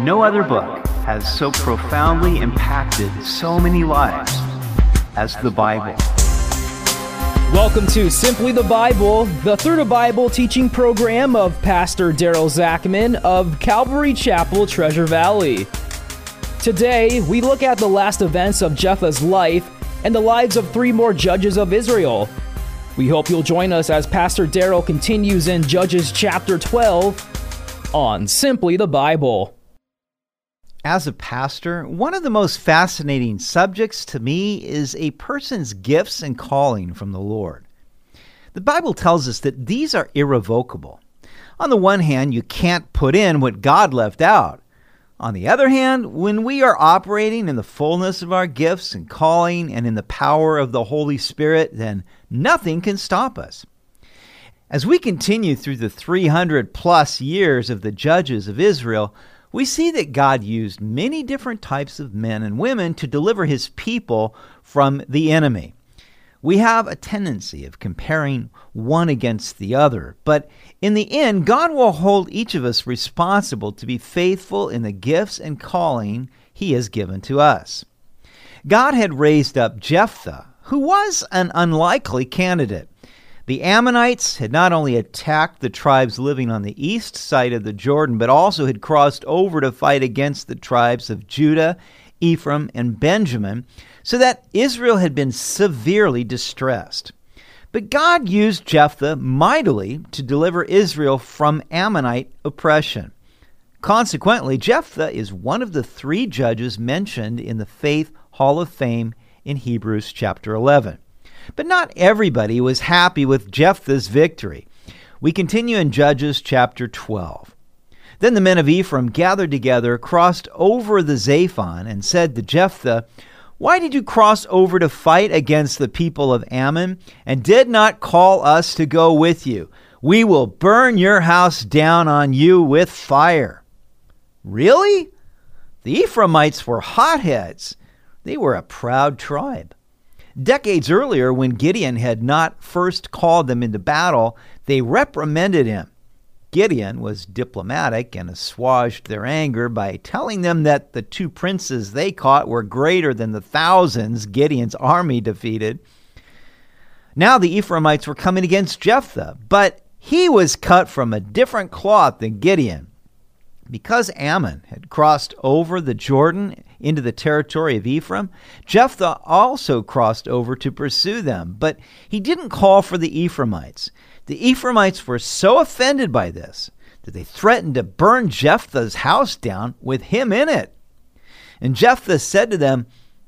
No other book has so profoundly impacted so many lives as the Bible. Welcome to Simply the Bible, the Through the Bible teaching program of Pastor Daryl Zachman of Calvary Chapel, Treasure Valley. Today, we look at the last events of Jephthah's life and the lives of three more judges of Israel. We hope you'll join us as Pastor Daryl continues in Judges chapter 12 on Simply the Bible. As a pastor, one of the most fascinating subjects to me is a person's gifts and calling from the Lord. The Bible tells us that these are irrevocable. On the one hand, you can't put in what God left out. On the other hand, when we are operating in the fullness of our gifts and calling and in the power of the Holy Spirit, then nothing can stop us. As we continue through the 300 plus years of the judges of Israel, we see that God used many different types of men and women to deliver his people from the enemy. We have a tendency of comparing one against the other, but in the end, God will hold each of us responsible to be faithful in the gifts and calling he has given to us. God had raised up Jephthah, who was an unlikely candidate. The Ammonites had not only attacked the tribes living on the east side of the Jordan, but also had crossed over to fight against the tribes of Judah, Ephraim, and Benjamin, so that Israel had been severely distressed. But God used Jephthah mightily to deliver Israel from Ammonite oppression. Consequently, Jephthah is one of the three judges mentioned in the Faith Hall of Fame in Hebrews chapter 11. But not everybody was happy with Jephthah's victory. We continue in Judges chapter 12. Then the men of Ephraim gathered together, crossed over the Zaphon, and said to Jephthah, Why did you cross over to fight against the people of Ammon, and did not call us to go with you? We will burn your house down on you with fire. Really? The Ephraimites were hotheads. They were a proud tribe. Decades earlier, when Gideon had not first called them into battle, they reprimanded him. Gideon was diplomatic and assuaged their anger by telling them that the two princes they caught were greater than the thousands Gideon's army defeated. Now the Ephraimites were coming against Jephthah, but he was cut from a different cloth than Gideon. Because Ammon had crossed over the Jordan into the territory of Ephraim, Jephthah also crossed over to pursue them, but he didn't call for the Ephraimites. The Ephraimites were so offended by this that they threatened to burn Jephthah's house down with him in it. And Jephthah said to them,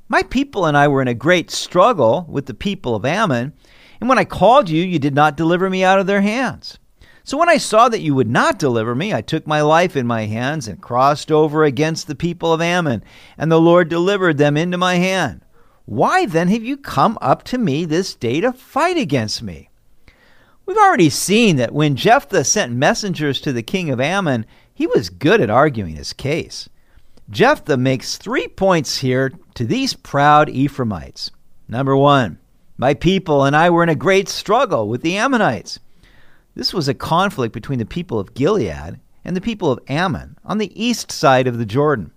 My people and I were in a great struggle with the people of Ammon, and when I called you, you did not deliver me out of their hands. So when I saw that you would not deliver me, I took my life in my hands and crossed over against the people of Ammon, and the Lord delivered them into my hand. Why then have you come up to me this day to fight against me? We've already seen that when Jephthah sent messengers to the king of Ammon, he was good at arguing his case. Jephthah makes three points here to these proud Ephraimites. Number one, my people and I were in a great struggle with the Ammonites. This was a conflict between the people of Gilead and the people of Ammon on the east side of the Jordan.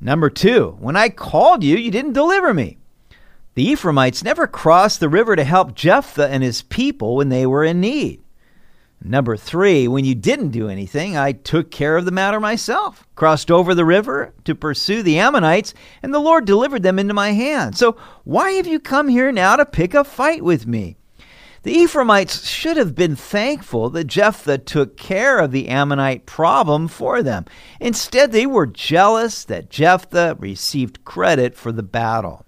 Number two, when I called you, you didn't deliver me. The Ephraimites never crossed the river to help Jephthah and his people when they were in need. Number three, when you didn't do anything, I took care of the matter myself, crossed over the river to pursue the Ammonites, and the Lord delivered them into my hand. So why have you come here now to pick a fight with me? The Ephraimites should have been thankful that Jephthah took care of the Ammonite problem for them. Instead, they were jealous that Jephthah received credit for the battle.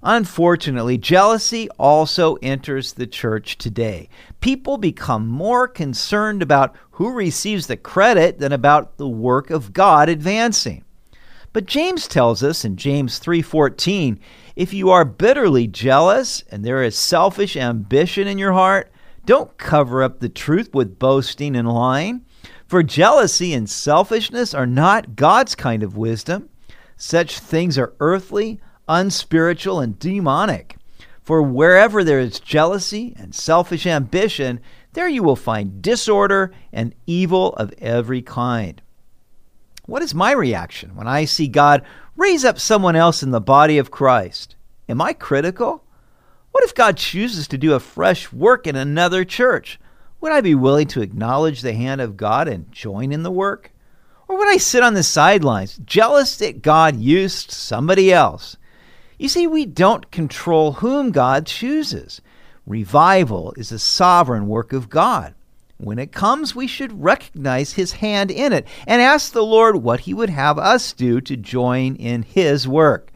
Unfortunately, jealousy also enters the church today. People become more concerned about who receives the credit than about the work of God advancing. But James tells us in James 3:14, if you are bitterly jealous and there is selfish ambition in your heart, don't cover up the truth with boasting and lying. For jealousy and selfishness are not God's kind of wisdom. Such things are earthly, unspiritual, and demonic. For wherever there is jealousy and selfish ambition, there you will find disorder and evil of every kind. What is my reaction when I see God raise up someone else in the body of Christ? Am I critical? What if God chooses to do a fresh work in another church? Would I be willing to acknowledge the hand of God and join in the work? Or would I sit on the sidelines, jealous that God used somebody else? You see, we don't control whom God chooses. Revival is a sovereign work of God. When it comes, we should recognize His hand in it and ask the Lord what He would have us do to join in His work.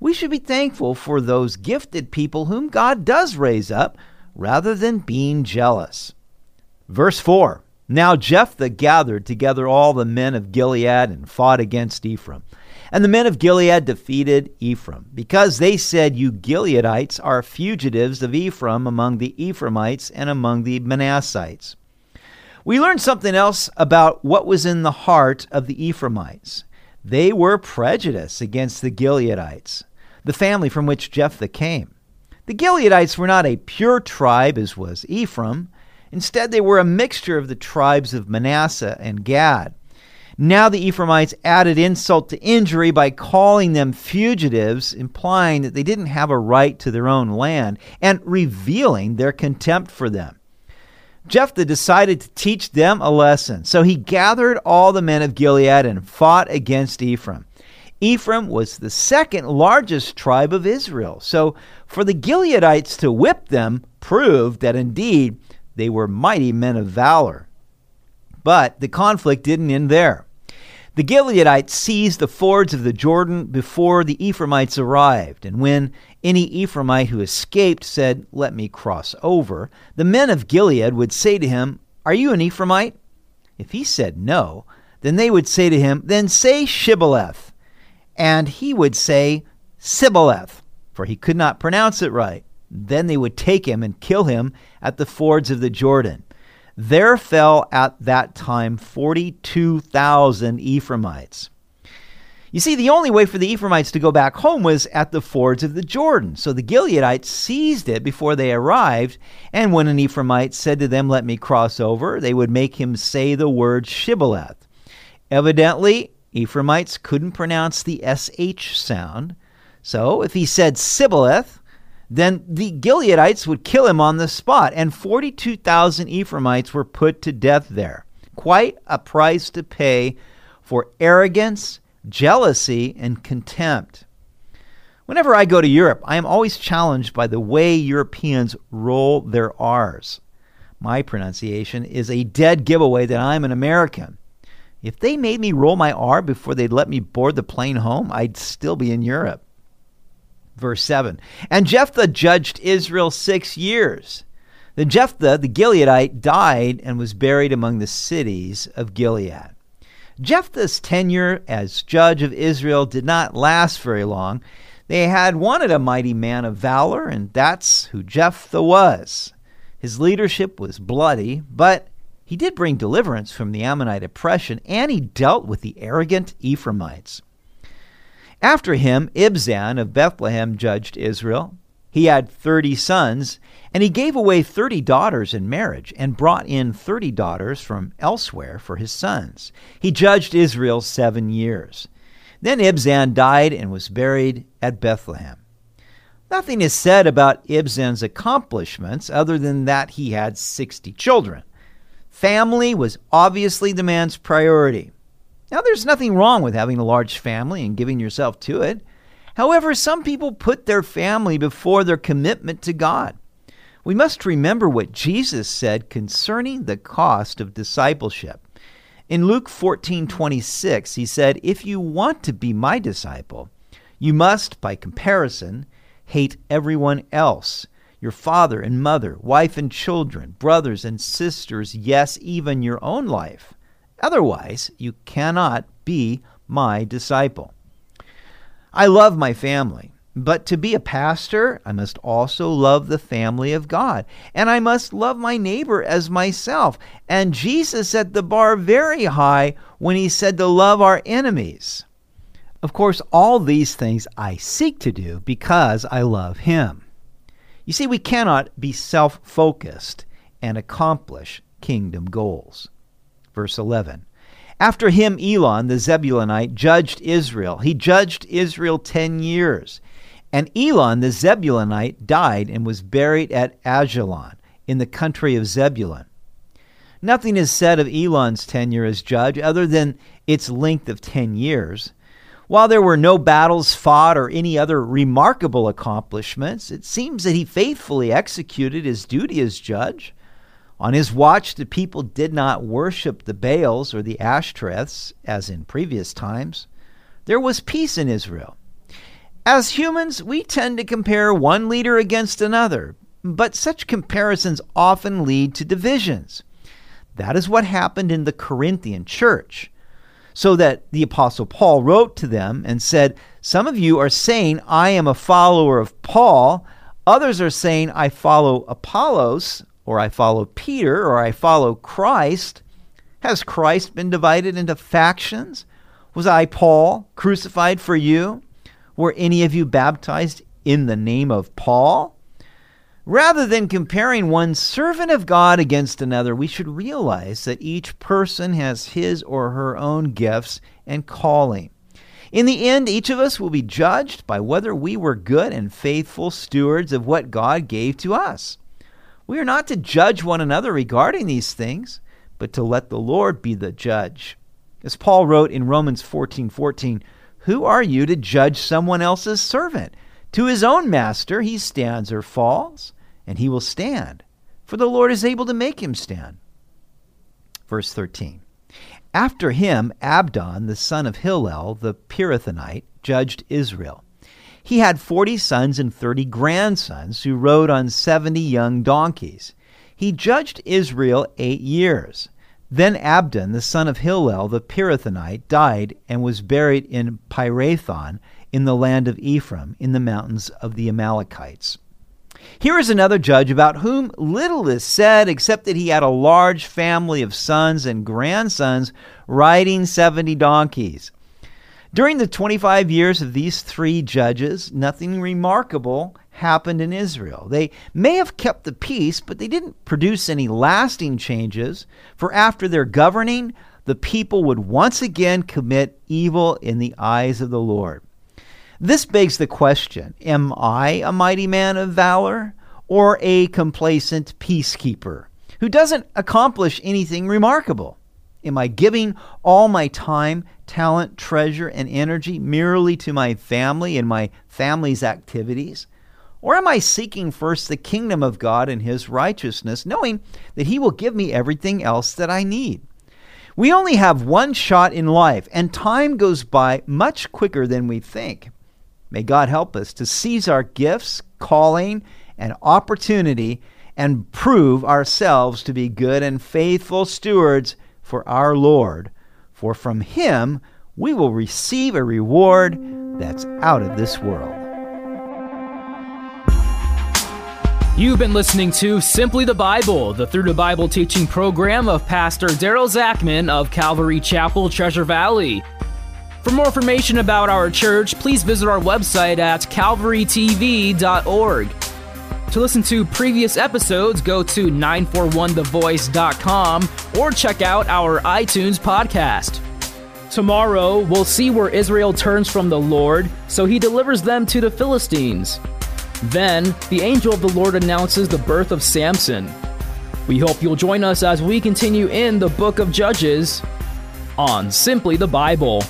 We should be thankful for those gifted people whom God does raise up rather than being jealous. Verse 4 Now Jephthah gathered together all the men of Gilead and fought against Ephraim. And the men of Gilead defeated Ephraim, because they said, You Gileadites are fugitives of Ephraim among the Ephraimites and among the Manassites. We learned something else about what was in the heart of the Ephraimites. They were prejudiced against the Gileadites, the family from which Jephthah came. The Gileadites were not a pure tribe as was Ephraim. Instead, they were a mixture of the tribes of Manasseh and Gad. Now the Ephraimites added insult to injury by calling them fugitives, implying that they didn't have a right to their own land and revealing their contempt for them. Jephthah decided to teach them a lesson. So he gathered all the men of Gilead and fought against Ephraim. Ephraim was the second largest tribe of Israel. So for the Gileadites to whip them proved that indeed they were mighty men of valor. But the conflict didn't end there. The Gileadites seized the fords of the Jordan before the Ephraimites arrived, and when any Ephraimite who escaped said, Let me cross over, the men of Gilead would say to him, Are you an Ephraimite? If he said no, then they would say to him, Then say Shibboleth. And he would say Sibboleth, for he could not pronounce it right. Then they would take him and kill him at the fords of the Jordan. There fell at that time 42,000 Ephraimites. You see, the only way for the Ephraimites to go back home was at the fords of the Jordan. So the Gileadites seized it before they arrived, and when an Ephraimite said to them, Let me cross over, they would make him say the word Shibboleth. Evidently, Ephraimites couldn't pronounce the SH sound. So if he said Sibboleth, then the Gileadites would kill him on the spot, and 42,000 Ephraimites were put to death there. Quite a price to pay for arrogance, jealousy, and contempt. Whenever I go to Europe, I am always challenged by the way Europeans roll their R's. My pronunciation is a dead giveaway that I'm an American. If they made me roll my R before they'd let me board the plane home, I'd still be in Europe. Verse 7 And Jephthah judged Israel six years. Then Jephthah the Gileadite died and was buried among the cities of Gilead. Jephthah's tenure as judge of Israel did not last very long. They had wanted a mighty man of valor, and that's who Jephthah was. His leadership was bloody, but he did bring deliverance from the Ammonite oppression, and he dealt with the arrogant Ephraimites. After him, Ibzan of Bethlehem judged Israel. He had thirty sons, and he gave away thirty daughters in marriage, and brought in thirty daughters from elsewhere for his sons. He judged Israel seven years. Then Ibzan died and was buried at Bethlehem. Nothing is said about Ibzan's accomplishments other than that he had 60 children. Family was obviously the man's priority. Now, there's nothing wrong with having a large family and giving yourself to it. However, some people put their family before their commitment to God. We must remember what Jesus said concerning the cost of discipleship. In Luke 14:26, he said, "If you want to be my disciple, you must by comparison hate everyone else, your father and mother, wife and children, brothers and sisters, yes, even your own life." Otherwise, you cannot be my disciple. I love my family, but to be a pastor, I must also love the family of God, and I must love my neighbor as myself. And Jesus set the bar very high when he said to love our enemies. Of course, all these things I seek to do because I love him. You see, we cannot be self focused and accomplish kingdom goals. Verse 11 After him, Elon, the Zebulunite, judged Israel. He judged Israel 10 years. And Elon, the Zebulunite, died and was buried at Ajalon in the country of Zebulun. Nothing is said of Elon's tenure as judge other than its length of 10 years. While there were no battles fought or any other remarkable accomplishments, it seems that he faithfully executed his duty as judge. On his watch, the people did not worship the Baals or the Ashtoreths, as in previous times. There was peace in Israel. As humans, we tend to compare one leader against another, but such comparisons often lead to divisions. That is what happened in the Corinthian church. So that the Apostle Paul wrote to them and said, Some of you are saying, I am a follower of Paul. Others are saying, I follow Apollos or I follow Peter, or I follow Christ? Has Christ been divided into factions? Was I, Paul, crucified for you? Were any of you baptized in the name of Paul? Rather than comparing one servant of God against another, we should realize that each person has his or her own gifts and calling. In the end, each of us will be judged by whether we were good and faithful stewards of what God gave to us. We are not to judge one another regarding these things, but to let the Lord be the judge. As Paul wrote in Romans 14 14, Who are you to judge someone else's servant? To his own master he stands or falls, and he will stand, for the Lord is able to make him stand. Verse 13. After him, Abdon, the son of Hillel, the Pirathonite, judged Israel. He had forty sons and thirty grandsons who rode on seventy young donkeys. He judged Israel eight years. Then Abdon, the son of Hillel the Pirathonite, died and was buried in Pirathon in the land of Ephraim, in the mountains of the Amalekites. Here is another judge about whom little is said except that he had a large family of sons and grandsons riding seventy donkeys. During the 25 years of these three judges, nothing remarkable happened in Israel. They may have kept the peace, but they didn't produce any lasting changes, for after their governing, the people would once again commit evil in the eyes of the Lord. This begs the question Am I a mighty man of valor or a complacent peacekeeper who doesn't accomplish anything remarkable? Am I giving all my time, talent, treasure, and energy merely to my family and my family's activities? Or am I seeking first the kingdom of God and his righteousness, knowing that he will give me everything else that I need? We only have one shot in life, and time goes by much quicker than we think. May God help us to seize our gifts, calling, and opportunity and prove ourselves to be good and faithful stewards for our Lord, for from him we will receive a reward that's out of this world. You've been listening to Simply the Bible, the Through the Bible teaching program of Pastor Daryl Zachman of Calvary Chapel, Treasure Valley. For more information about our church, please visit our website at calvarytv.org. To listen to previous episodes, go to 941thevoice.com or check out our iTunes podcast. Tomorrow, we'll see where Israel turns from the Lord, so he delivers them to the Philistines. Then, the angel of the Lord announces the birth of Samson. We hope you'll join us as we continue in the book of Judges on Simply the Bible.